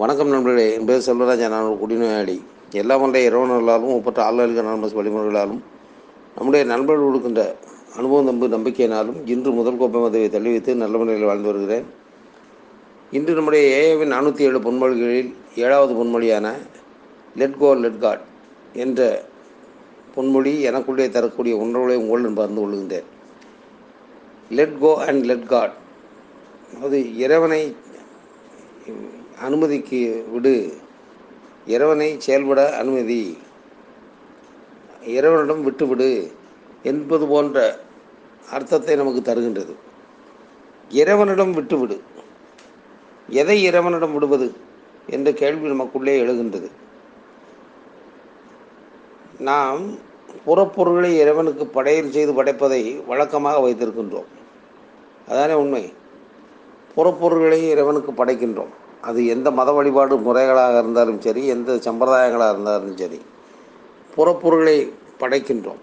வணக்கம் நண்பர்களே என் பேர் செல்வராஜா நான் ஒரு குடிநோயாளி. எல்லாம் வந்த இறைவனர்களாலும் ஒப்பற்ற ஆளுநர்கள் நண்பர் வழிமுறைகளாலும் நம்முடைய நண்பர்கள் கொடுக்கின்ற அனுபவம் நம்பு நம்பிக்கையினாலும் இன்று முதல் கோப்பை மதவை தள்ளி வைத்து நல்ல முறையில் வாழ்ந்து வருகிறேன். இன்று நம்முடைய ஏஏவின் நானூற்றி ஏழு பொன்மொழிகளில் ஏழாவது பொன்மொழியான லெட் கோ லெட் காட் என்ற பொன்மொழி எனக்குள்ளே தரக்கூடிய உணர்வுகளை உங்களுடன் பகிர்ந்து கொள்கின்றேன். Let go and let God அது இறைவனை அனுமதிக்கு விடு. இறைவனை செயல்பட அனுமதி. இறைவனிடம் விட்டுவிடு என்பது போன்ற அர்த்தத்தை நமக்கு தருகின்றது. இறைவனிடம் விட்டுவிடு. எதை இறைவனிடம் விடுவது என்ற கேள்வி நமக்குள்ளே எழுகின்றது. நாம் புறப்பொருளை இறைவனுக்கு படையல் செய்து படைப்பதை வழக்கமாக வைத்திருக்கின்றோம். அதானே உண்மை? புறப்பொருள்களை இறைவனுக்கு படைக்கின்றோம். அது எந்த மத வழிபாடு முறைகளாக இருந்தாலும் சரி எந்த சம்பிரதாயங்களாக இருந்தாலும் சரி புறப்பொருளை படைக்கின்றோம்.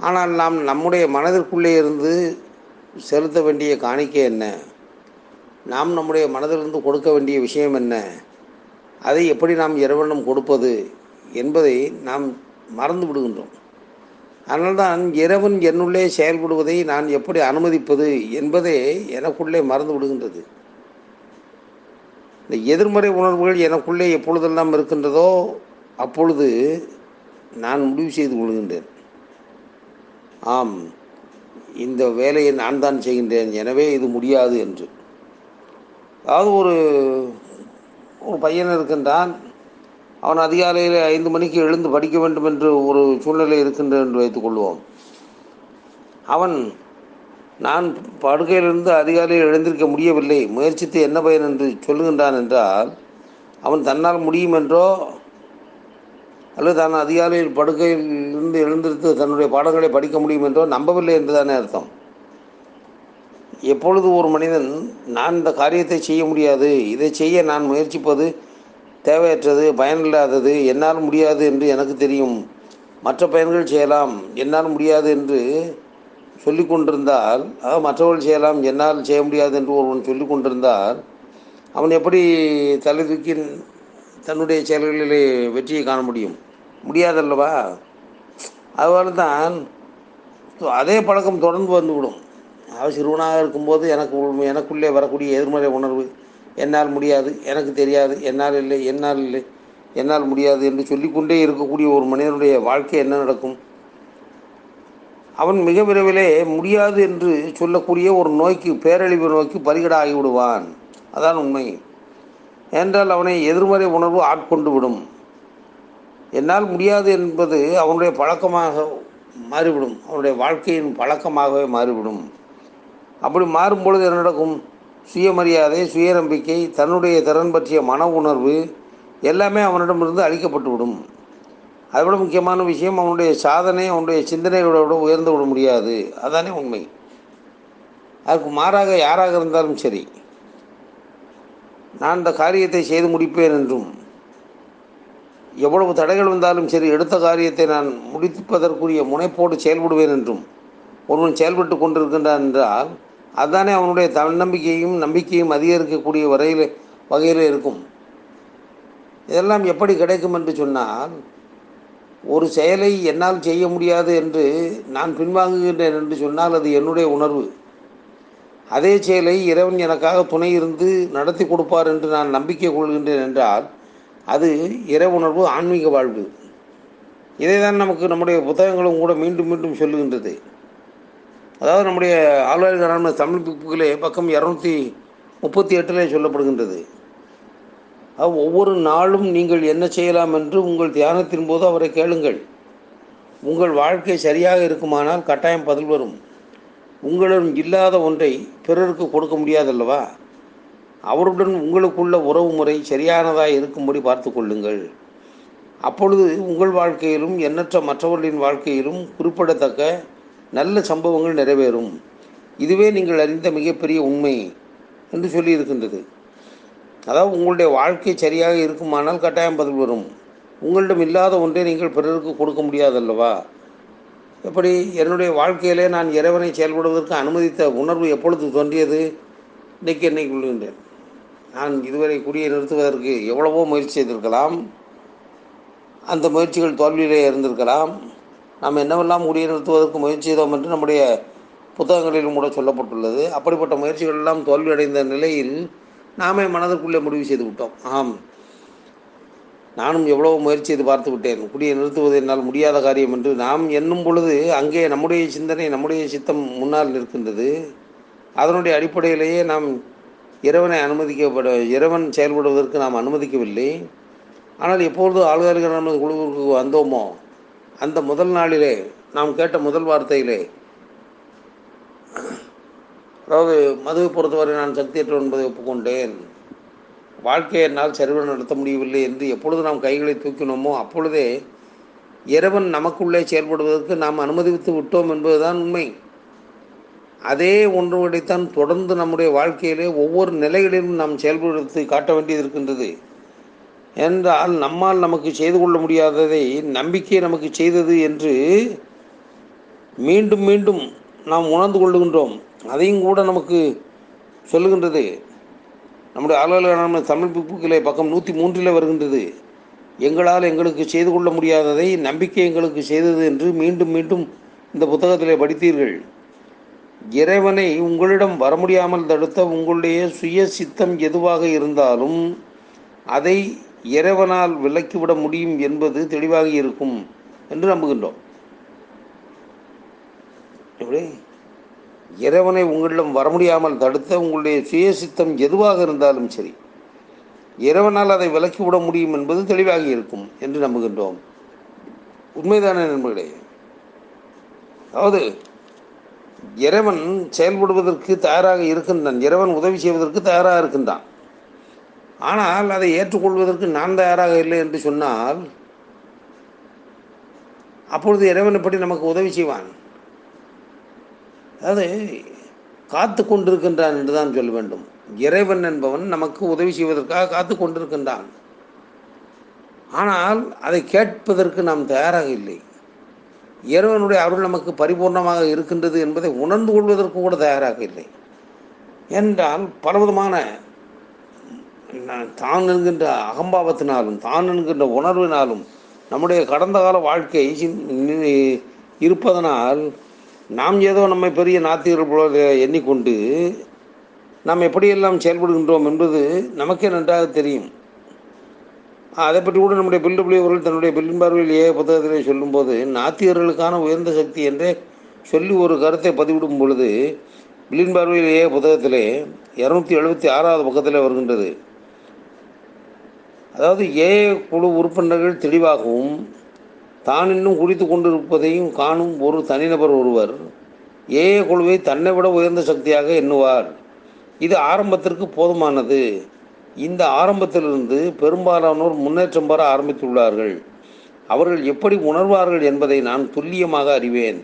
ஆனால் நாம் நம்முடைய மனதிற்குள்ளே இருந்து செலுத்த வேண்டிய காணிக்கை என்ன? நாம் நம்முடைய மனதிலிருந்து கொடுக்க வேண்டிய விஷயம் என்ன? அதை எப்படி நாம் இறைவனம் கொடுப்பது என்பதை நாம் மறந்து விடுகின்றோம். அதனால்தான் இறைவன் என்னுள்ளே செயல்படுவதை நான் எப்படி அனுமதிப்பது என்பதே எனக்குள்ளே மறந்து விடுகின்றது. இந்த எதிர்மறை உணர்வுகள் எனக்குள்ளே எப்பொழுதெல்லாம் இருக்கின்றதோ அப்பொழுது நான் முடிவு செய்து கொள்கின்றேன். ஆம் இந்த வேலையை நான் தான் செய்கின்றேன் எனவே இது முடியாது என்று. அதாவது ஒரு ஒரு பையன் இருக்கின்றான் அவன் அதிகாலையில் ஐந்து மணிக்கு எழுந்து படிக்க வேண்டும் என்று ஒரு சூழ்நிலை இருக்கின்றது என்று வைத்துக்கொள்வோம் அவன் நான் படுக்கையிலிருந்து அதிகாலையில் எழுந்திருக்க முடியவில்லை. முயற்சித்து என்ன பயன் என்று சொல்லுகின்றான் என்றால் அவன் தன்னால் முடியும் என்றோ அல்லது தான் அதிகாலையில் படுக்கையிலிருந்து எழுந்திருத்து தன்னுடைய பாடங்களை படிக்க முடியும் என்றோ நம்பவில்லை என்றுதானே அர்த்தம். எப்பொழுது ஒரு மனிதன் நான் இந்த காரியத்தை செய்ய முடியாது இதை செய்ய நான் முயற்சிப்பது தேவையற்றது பயனில்லாதது என்னால் முடியாது என்று எனக்கு தெரியும். மற்ற பயன்கள் செய்யலாம் என்னால் முடியாது என்று சொல்லி கொண்டிருந்தால் மற்றவர்கள் செய்யலாம் என்னால் செய்ய முடியாது என்று ஒருவன் சொல்லி கொண்டிருந்தால் அவன் எப்படி தலை தூக்கி தன்னுடைய செயல்களிலே வெற்றியை காண முடியும்? முடியாதல்லவா? அதுபோல தான் அதே பழக்கம் தொடர்ந்து வந்துவிடும். அவர் சிறுவனாக இருக்கும்போது எனக்கு எனக்குள்ளே வரக்கூடிய எதிர்மறை உணர்வு என்னால் முடியாது எனக்கு தெரியாது என்னால் இல்லை என்னால் இல்லை என்னால் முடியாது என்று சொல்லிக்கொண்டே இருக்கக்கூடிய ஒரு மனிதனுடைய வாழ்க்கை என்ன நடக்கும்? அவன் மிக விரைவிலே முடியாது என்று சொல்லக்கூடிய ஒரு நோய்க்கு பேரழிவு நோக்கி பரிகடாகி விடுவான். அதான் உண்மை. என்றால் அவனை எதிர்மறை உணர்வு ஆட்கொண்டு விடும். என்னால் முடியாது என்பது அவனுடைய பழக்கமாக மாறிவிடும். அவனுடைய வாழ்க்கையின் பழக்கமாகவே மாறிவிடும். அப்படி மாறும்பொழுது என்ன நடக்கும்? சுயமரியாதை சுயநம்பிக்கை தன்னுடைய திறன் பற்றிய மன உணர்வு எல்லாமே அவனிடமிருந்து அழிக்கப்பட்டுவிடும். அதை விட முக்கியமான விஷயம் அவனுடைய சாதனை அவனுடைய சிந்தனைகளோட உயர்ந்து விட முடியாது. அதானே உண்மை. அதுக்கு மாறாக யாராக இருந்தாலும் சரி நான் இந்த காரியத்தை செய்து முடிப்பேன் என்றும் எவ்வளவு தடைகள் வந்தாலும் சரி எடுத்த காரியத்தை நான் முடிப்பதற்குரிய முனைப்போடு செயல்படுவேன் என்றும் ஒருவன் செயல்பட்டு கொண்டிருக்கின்றான் என்றால் அதுதானே அவனுடைய தன்னம்பிக்கையும் நம்பிக்கையும் அதிகரிக்கக்கூடிய வரையில் வகையில் இருக்கும். இதெல்லாம் எப்படி கிடைக்கும் என்று சொன்னால் ஒரு செயலை என்னால் செய்ய முடியாது என்று நான் பின்வாங்குகின்றேன் என்று சொன்னால் அது என்னுடைய உணர்வு. அதே செயலை இறைவன் எனக்காக துணை இருந்து நடத்தி கொடுப்பார் என்று நான் நம்பிக்கை கொள்கின்றேன் என்றால் அது இறை உணர்வு ஆன்மீக வாழ்வு. இதை தான் நமக்கு நம்முடைய புத்தகங்களும் கூட மீண்டும் மீண்டும் சொல்லுகின்றது. அதாவது நம்முடைய ஆழ்வார்கான தமிழ் புக்கிலே பக்கம் இரநூத்தி முப்பத்தி எட்டிலே சொல்லப்படுகின்றது. ஒவ்வொரு நாளும் நீங்கள் என்ன செய்யலாம் என்று உங்கள் தியானத்தின் போது அவரை கேளுங்கள். உங்கள் வாழ்க்கை சரியாக இருக்குமானால் கட்டாயம் பதில் வரும். உங்களிடம் இல்லாத ஒன்றை பிறருக்கு கொடுக்க முடியாதல்லவா? அவருடன் உங்களுக்குள்ள உறவு முறை சரியானதாக இருக்கும்படி பார்த்து கொள்ளுங்கள். அப்பொழுது உங்கள் வாழ்க்கையிலும் எண்ணற்ற மற்றவர்களின் வாழ்க்கையிலும் குறிப்பிடத்தக்க நல்ல சம்பவங்கள் நிறைவேறும். இதுவே நீங்கள் அறிந்த மிகப்பெரிய உண்மை என்று சொல்லியிருக்கின்றது. அதாவது உங்களுடைய வாழ்க்கை சரியாக இருக்குமானால் கட்டாயம் பதில் வரும். உங்களிடம் இல்லாத ஒன்றை நீங்கள் பிறருக்கு கொடுக்க முடியாதல்லவா? எப்படி என்னுடைய வாழ்க்கையிலே நான் இறைவனை செயல்படுவதற்கு அனுமதித்த உணர்வு எப்பொழுது தோன்றியது? இன்றைக்கு என்னை கொள்கின்றேன். நான் இதுவரை குடியை நிறுத்துவதற்கு எவ்வளவோ முயற்சி செய்திருக்கலாம். அந்த முயற்சிகள் தோல்வியிலே இருந்திருக்கலாம். நாம் என்னவெல்லாம் குடியை நிறுத்துவதற்கு முயற்சி செய்தோம் என்று நம்முடைய புத்தகங்களிலும் கூட சொல்லப்பட்டுள்ளது. அப்படிப்பட்ட முயற்சிகள் எல்லாம் தோல்வியடைந்த நிலையில் நாமே மனதிற்குள்ளே முடிவு செய்து விட்டோம். ஆம். நானும் எவ்வளவு முயற்சி செய்து பார்த்து விட்டேன். குடியை நிறுத்துவது என்னால் முடியாத காரியம் என்று நாம் எண்ணும் பொழுது அங்கே நம்முடைய சிந்தனை நம்முடைய சித்தம் முன்னால் நிற்கின்றது. அதனுடைய அடிப்படையிலேயே நாம் இறைவனை அனுமதிக்கப்பட இறைவன் செயல்படுவதற்கு நாம் அனுமதிக்கவில்லை. ஆனால் எப்பொழுது ஆளுநர்கள் நமது குழுவிற்கு வந்தோமோ அந்த முதல் நாளிலே நாம் கேட்ட முதல் வார்த்தையிலே அதாவது மதுவை பொறுத்தவரை நான் சக்தியற்ற என்பதை ஒப்புக்கொண்டேன். வாழ்க்கையை என்னால் சரிவர நடத்த முடியவில்லை என்று எப்பொழுது நாம் கைகளை தூக்கினோமோ அப்பொழுதே இறைவன் நமக்குள்ளே செயல்படுவதற்கு நாம் அனுமதித்து விட்டோம் என்பதுதான் உண்மை. அதே ஒன்றுவடைத்தான் தொடர்ந்து நம்முடைய வாழ்க்கையிலே ஒவ்வொரு நிலைகளிலும் நாம் செயல்படுத்தி காட்ட வேண்டியது இருக்கின்றது. என்றால் நம்மால் நமக்கு செய்து கொள்ள முடியாததை நம்பிக்கை நமக்கு செய்தது என்று மீண்டும் மீண்டும் நாம் உணர்ந்து கொள்ளுகின்றோம். அதையும் கூட நமக்கு சொல்லுகின்றது. நம்முடைய அலுவலக தமிழ் புக்கிலே பக்கம் நூற்றி மூன்றில் வருகின்றது. எங்களால் எங்களுக்கு செய்து கொள்ள முடியாததை நம்பிக்கை எங்களுக்கு செய்தது என்று மீண்டும் மீண்டும் இந்த புத்தகத்திலே படித்தீர்கள். இறைவனை உங்களிடம் வர முடியாமல் தடுத்த உங்களுடைய சுய சித்தம் எதுவாக இருந்தாலும் அதை இறைவனால் விலக்கிவிட முடியும் என்பது தெளிவாக இருக்கும் என்று நம்புகின்றோம். எப்படி? இறைவனை உங்களிடம் வர முடியாமல் தடுத்த உங்களுடைய சுயசித்தம் எதுவாக இருந்தாலும் சரி இறைவனால் அதை விலக்கிவிட முடியும் என்பது தெளிவாக இருக்கும் என்று நம்புகின்றோம். உண்மைதானே நண்பர்களே? அதாவது இறைவன் செயல்படுவதற்கு தயாராக இருக்கின்றான். இறைவன் உதவி செய்வதற்கு தயாராக இருக்கின்றான். ஆனால் அதை ஏற்றுக்கொள்வதற்கு நான் தயாராக இல்லை என்று சொன்னால் அப்பொழுது இறைவன் எப்படி நமக்கு உதவி செய்வான்? அதாவது காத்து கொண்டிருக்கின்றான் என்று தான் சொல்ல வேண்டும். இறைவன் என்பவன் நமக்கு உதவி செய்வதற்காக காத்து கொண்டிருக்கின்றான். ஆனால் அதை கேட்பதற்கு நாம் தயாராக இல்லை. இறைவனுடைய அருள் நமக்கு பரிபூர்ணமாக இருக்கின்றது என்பதை உணர்ந்து கொள்வதற்கு கூட தயாராக இல்லை. என்றால் பலவிதமான தான் என்கின்ற அகம்பாவத்தினாலும் தான் என்கின்ற உணர்வினாலும் நம்முடைய கடந்த கால வாழ்க்கை இருப்பதனால் நாம் ஏதோ நம்மை பெரிய நாத்திகர்கள் போல எண்ணிக்கொண்டு நாம் எப்படியெல்லாம் செயல்படுகின்றோம் என்பது நமக்கே நன்றாக தெரியும். அதை பற்றி கூட நம்முடைய பில்லு தன்னுடைய பில்லின் பார்வையில் ஏ புத்தகத்திலே சொல்லும்போது நாத்திகர்களுக்கான உயர்ந்த சக்தி என்றே சொல்லி ஒரு கருத்தை பதிவிடும் பொழுது பில்லின் பார்வையில் ஏ புத்தகத்திலே இரநூத்தி எழுபத்தி ஆறாவது பக்கத்தில் வருகின்றது. அதாவது ஏ குழு உறுப்பினர்கள் தெளிவாகவும் தான் இன்னும் குடித்து கொண்டிருப்பதையும் காணும் ஒரு தனிநபர் ஒருவர் ஏய குழுவை தன்னை விட உயர்ந்த சக்தியாக எண்ணுவார். இது ஆரம்பத்திற்கு போதுமானது. இந்த ஆரம்பத்திலிருந்து பெரும்பாலானோர் முன்னேற்றம் பெற ஆரம்பித்துள்ளார்கள். அவர்கள் எப்படி உணர்வார்கள் என்பதை நான் துல்லியமாக அறிவேன்.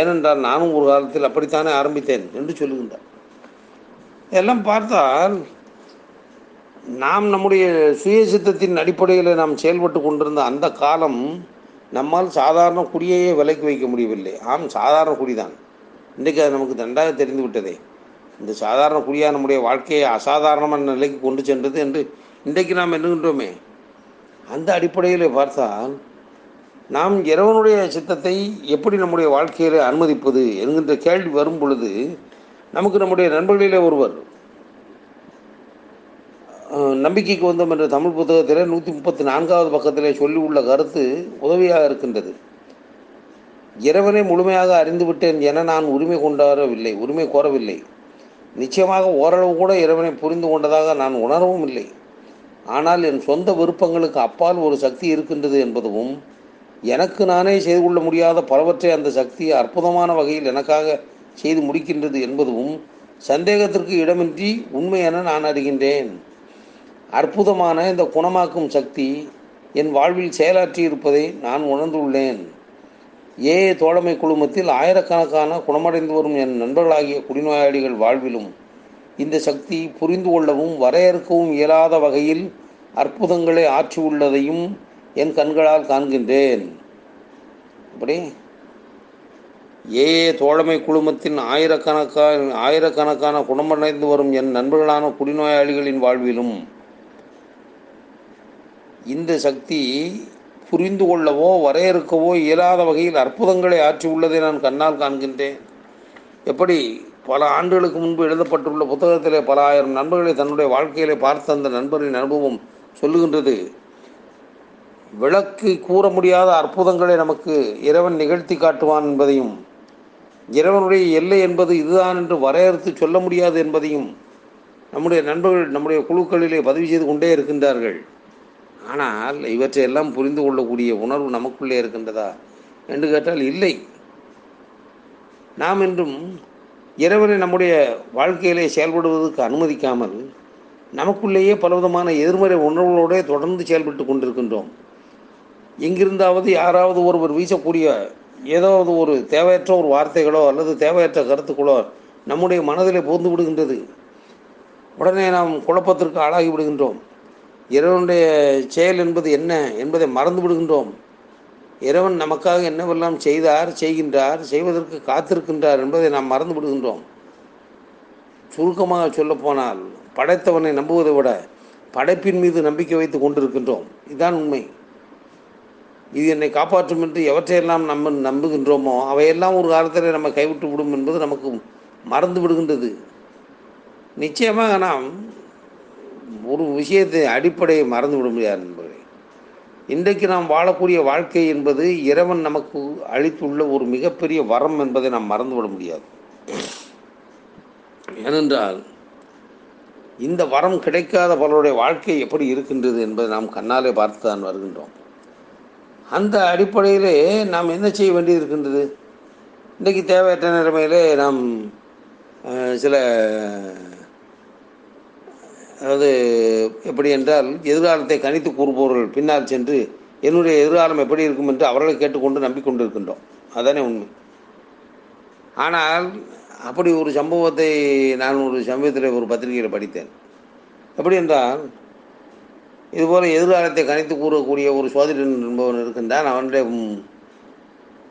ஏனென்றால் நானும் ஒரு காலத்தில் அப்படித்தானே ஆரம்பித்தேன் என்று சொல்லுகின்றார். எல்லாம் பார்த்தால் நாம் நம்முடைய சுய சித்தத்தின் அடிப்படையில் நாம் செயல்பட்டு கொண்டிருந்த அந்த காலம் நம்மால் சாதாரண குடியையே விலைக்கு வைக்க முடியவில்லை. ஆம் சாதாரண குடிதான். இன்றைக்கு அது நமக்கு நன்றாக தெரிந்து விட்டதே இந்த சாதாரண குடியாக நம்முடைய வாழ்க்கையை அசாதாரணமான நிலைக்கு கொண்டு சென்றது என்று இன்றைக்கு நாம் எண்ணுகின்றோமே. அந்த அடிப்படையில் பார்த்தால் நாம் இறைவனுடைய சித்தத்தை எப்படி நம்முடைய வாழ்க்கையில் அனுமதிப்பது என்கின்ற கேள்வி வரும் பொழுது நமக்கு நம்முடைய நண்பர்களிலே ஒருவர் நம்பிக்கைக்கு வந்தோம் என்ற தமிழ் புத்தகத்தில் நூற்றி முப்பத்தி நான்காவது பக்கத்திலே சொல்லி உள்ள கருத்து உதவியாக இருக்கின்றது. இறைவனை முழுமையாக அறிந்துவிட்டேன் என நான் உரிமை கொண்டாடவில்லை உரிமை கோரவில்லை. நிச்சயமாக ஓரளவு கூட இறைவனை புரிந்து கொண்டதாக நான் உணரவும் இல்லை. ஆனால் என் சொந்த விருப்பங்களுக்கு அப்பால் ஒரு சக்தி இருக்கின்றது என்பதும் எனக்கு நானே செய்து கொள்ள முடியாத பலவற்றை அந்த சக்தி அற்புதமான வகையில் எனக்காக செய்து முடிக்கின்றது என்பதும் சந்தேகத்திற்கு இடமின்றி உண்மை என நான் அறிகின்றேன். அற்புதமான இந்த குணமாக்கும் சக்தி என் வாழ்வில் செயலாற்றி இருப்பதை நான் உணர்ந்துள்ளேன். ஏ தோழமை குழுமத்தில் ஆயிரக்கணக்கான குணமடைந்து வரும் என் நண்பர்களாகிய குடிநோயாளிகள் வாழ்விலும் இந்த சக்தி புரிந்து கொள்ளவும் வரையறுக்கவும் இயலாத வகையில் அற்புதங்களை ஆற்றியுள்ளதையும் என் கண்களால் காண்கின்றேன். அப்படி ஏ தோழமை குழுமத்தின் ஆயிரக்கணக்கான ஆயிரக்கணக்கான குணமடைந்து வரும் என் நண்பர்களான குடிநோயாளிகளின் வாழ்விலும் இந்த சக்தி புரிந்து கொள்ளவோ வரையறுக்கவோ இயலாத வகையில் அற்புதங்களை ஆற்றியுள்ளதை நான் கண்ணால் காண்கின்றேன். எப்படி பல ஆண்டுகளுக்கு முன்பு எழுதப்பட்டுள்ள புத்தகத்திலே பல ஆயிரம் நண்பர்களை தன்னுடைய வாழ்க்கையிலே பார்த்த அந்த நண்பரின் அனுபவம் சொல்லுகின்றது. விளக்கு கூற முடியாத அற்புதங்களை நமக்கு இறைவன் நிகழ்த்தி காட்டுவான் என்பதையும் இறைவனுடைய எல்லை என்பது இதுதான் என்று வரையறுத்து சொல்ல முடியாது என்பதையும் நம்முடைய நண்பர்கள் நம்முடைய குழுக்களிலே பதிவு செய்து கொண்டே இருக்கின்றார்கள். ஆனால் இவற்றையெல்லாம் புரிந்து கொள்ளக்கூடிய உணர்வு நமக்குள்ளே இருக்கின்றதா என்று கேட்டால் இல்லை. நாம் என்றும் இறைவனை நம்முடைய வாழ்க்கையிலே செயல்படுவதற்கு அனுமதிக்காமல் நமக்குள்ளேயே பலவிதமான எதிர்மறை உணர்வுகளோடே தொடர்ந்து செயல்பட்டு கொண்டிருக்கின்றோம். எங்கிருந்தாவது யாராவது ஒருவர் வீசக்கூடிய ஏதாவது ஒரு தேவையற்ற ஒரு வார்த்தைகளோ அல்லது தேவையற்ற கருத்துக்களோ நம்முடைய மனதிலே புகுந்து விடுகின்றது. உடனே நாம் குழப்பத்திற்கு ஆளாகி விடுகின்றோம். இறைவனுடைய செயல் என்பது என்ன என்பதை மறந்து விடுகின்றோம். இறைவன் நமக்காக என்னவெல்லாம் செய்தார் செய்கின்றார் செய்வதற்கு காத்திருக்கின்றார் என்பதை நாம் மறந்து விடுகின்றோம். சுருக்கமாக சொல்லப்போனால் படைத்தவனை நம்புவதை விட படைப்பின் மீது நம்பிக்கை வைத்து கொண்டிருக்கின்றோம். இதுதான் உண்மை. இது என்னை காப்பாற்றும் என்று எவற்றையெல்லாம் நம்ம நம்புகின்றோமோ அவையெல்லாம் ஒரு காலத்தில் நம்ம கைவிட்டு விடும் என்பது நமக்கு மறந்து விடுகின்றது. நிச்சயமாக நாம் ஒரு விஷயத்தை அடிப்படையை மறந்து விட முடியாது என்பதை இன்றைக்கு நாம் வாழக்கூடிய வாழ்க்கை என்பது இறைவன் நமக்கு அளித்துள்ள ஒரு மிகப்பெரிய வரம் என்பதை நாம் மறந்துவிட முடியாது. ஏனென்றால் இந்த வரம் கிடைக்காத பலருடைய வாழ்க்கை எப்படி இருக்கின்றது என்பதை நாம் கண்ணாலே பார்த்து தான் வருகின்றோம். அந்த அடிப்படையிலே நாம் என்ன செய்ய வேண்டியது இருக்கின்றது? இன்றைக்கு தேவையற்ற நிலைமையிலே நாம் சில அதாவது எப்படி என்றால் எதிர்காலத்தை கணித்து கூறுபவர்கள் பின்னால் சென்று என்னுடைய எதிர்காலம் எப்படி இருக்கும் என்று அவர்களை கேட்டுக்கொண்டு நம்பிக்கொண்டிருக்கின்றோம். அதானே உண்மை. ஆனால் அப்படி ஒரு சம்பவத்தை நான் ஒரு சமீபத்தில் ஒரு பத்திரிகையில் படித்தேன். எப்படி என்றால் இதுபோல் எதிர்காலத்தை கணித்து கூறக்கூடிய ஒரு சோதரன் என்பவன் இருக்கின்றான். அவனுடைய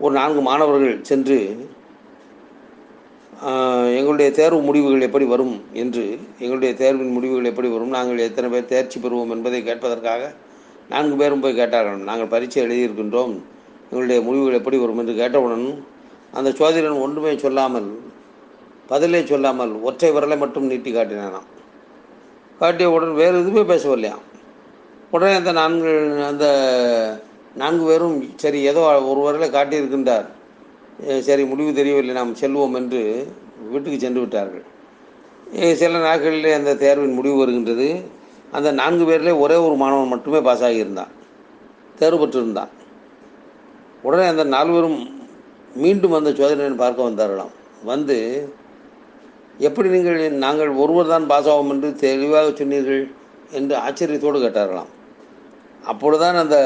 ஒரு நான்கு மாணவர்கள் சென்று எங்களுடைய தேர்வு முடிவுகள் எப்படி வரும் என்று எங்களுடைய தேர்வின் முடிவுகள் எப்படி வரும் நாங்கள் எத்தனை பேர் தேர்ச்சி பெறுவோம் என்பதை கேட்பதற்காக நான்கு பேரும் போய் கேட்டார்கள். நாங்கள் பரீட்சை எழுதியிருக்கின்றோம். எங்களுடைய முடிவுகள் எப்படி வரும் என்று கேட்டவுடன் அந்த சோதரன் ஒன்றுமே சொல்லாமல் பதிலே சொல்லாமல் ஒற்றை விரலை மட்டும் நீட்டி காட்டினானாம். காட்டியவுடன் வேறு எதுவுமே பேசவில்லையாம் உடனே அந்த நான்கு அந்த நான்கு பேரும் சரி ஏதோ ஒரு வரலை காட்டியிருக்கின்றார். சரி முடிவு தெரியவில்லை நாம் செல்வோம் என்று வீட்டுக்கு சென்று விட்டார்கள். சில நாட்களிலே அந்த தேர்வின் முடிவு வருகின்றது. அந்த நான்கு பேரிலே ஒரே ஒரு மாணவன் மட்டுமே பாஸ் ஆகியிருந்தான். தேர்வு பெற்றிருந்தான். உடனே அந்த நால்வரும் மீண்டும் அந்த சோதனையின் பார்க்க வந்தார்களாம். வந்து எப்படி நீங்கள் நாங்கள் ஒருவர் தான் பாஸ் ஆகும் என்று தெளிவாக சொன்னீர்கள்? என்று ஆச்சரியத்தோடு கேட்டார்களாம். அப்பொழுதுதான் அந்த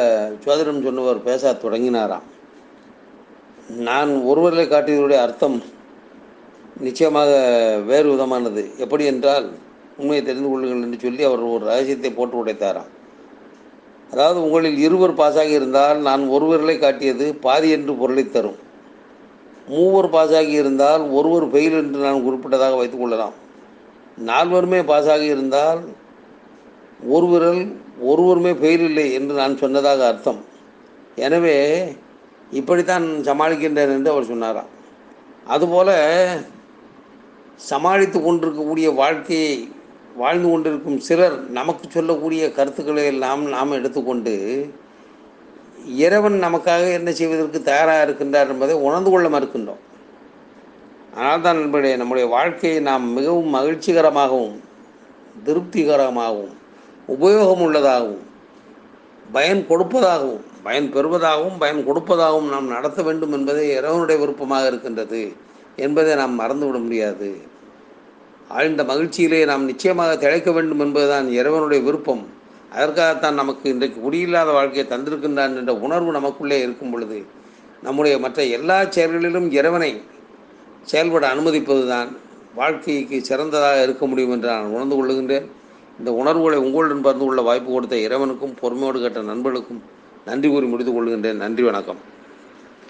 சோதரன் சொன்னவர் பேச தொடங்கினாராம். நான் ஒருவர்களை காட்டியதனுடைய அர்த்தம் நிச்சயமாக வேறு விதமானது. எப்படி என்றால் உண்மையை தெரிந்து கொள்ளுங்கள் என்று சொல்லி அவர் ஒரு ரகசியத்தை போட்டு உடைத்தாராம். அதாவது உங்களில் இருவர் பாஸாகி இருந்தால் நான் ஒருவர்களை காட்டியது பாதி என்று பொருளை தரும். மூவர் பாஸாகி இருந்தால் ஒருவர் ஃபெயில் என்று நான் குறிப்பிட்டதாக வைத்துக் கொள்ளலாம். நால்வருமே பாஸாகி இருந்தால் ஒருவரில் ஒருவருமே ஃபெயில் இல்லை என்று நான் சொன்னதாக அர்த்தம். எனவே இப்படித்தான் சமாளிக்கின்றேன் என்று அவர் சொன்னாராம். அதுபோல சமாளித்து கொண்டிருக்கக்கூடிய வாழ்க்கையை வாழ்ந்து கொண்டிருக்கும் சிலர் நமக்கு சொல்லக்கூடிய கருத்துக்களை எல்லாம் நாம் எடுத்துக்கொண்டு இறைவன் நமக்காக என்ன செய்வதற்கு தயாராக இருக்கின்றார் என்பதை உணர்ந்து கொள்ள மறுக்கின்றோம். ஆனால் தான் நண்பர்களே நம்முடைய வாழ்க்கையை நாம் மிகவும் மகிழ்ச்சிகரமாகவும் திருப்திகரமாகவும் உபயோகம் உள்ளதாகவும் பயன் கொடுப்பதாகவும் பயன் பெறுவதாகவும் பயன் கொடுப்பதாகவும் நாம் நடத்த வேண்டும் என்பதே இறைவனுடைய விருப்பமாக இருக்கின்றது என்பதை நாம் மறந்துவிட முடியாது. ஆழ்ந்த மகிழ்ச்சியிலே நாம் நிச்சயமாக திளைக்க வேண்டும் என்பதுதான் இறைவனுடைய விருப்பம். அதற்காகத்தான் நமக்கு இன்றைக்கு குடியில்லாத வாழ்க்கையை தந்திருக்கின்றான் என்ற உணர்வு நமக்குள்ளே இருக்கும் பொழுது நம்முடைய மற்ற எல்லா செயல்களிலும் இறைவனை செயல்பட அனுமதிப்பதுதான் வாழ்க்கைக்கு சிறந்ததாக இருக்க முடியும் என்று நான் உணர்ந்து கொள்ளுகின்றேன் இந்த உணர்வுகளை உங்களுடன் பகிர்ந்து கொள்ள வாய்ப்பு கொடுத்த இறைவனுக்கும் பொறுமையோடு கேட்ட நண்பர்களுக்கும் நன்றி கூறி முடித்துக் கொள்கின்றேன். நன்றி வணக்கம்.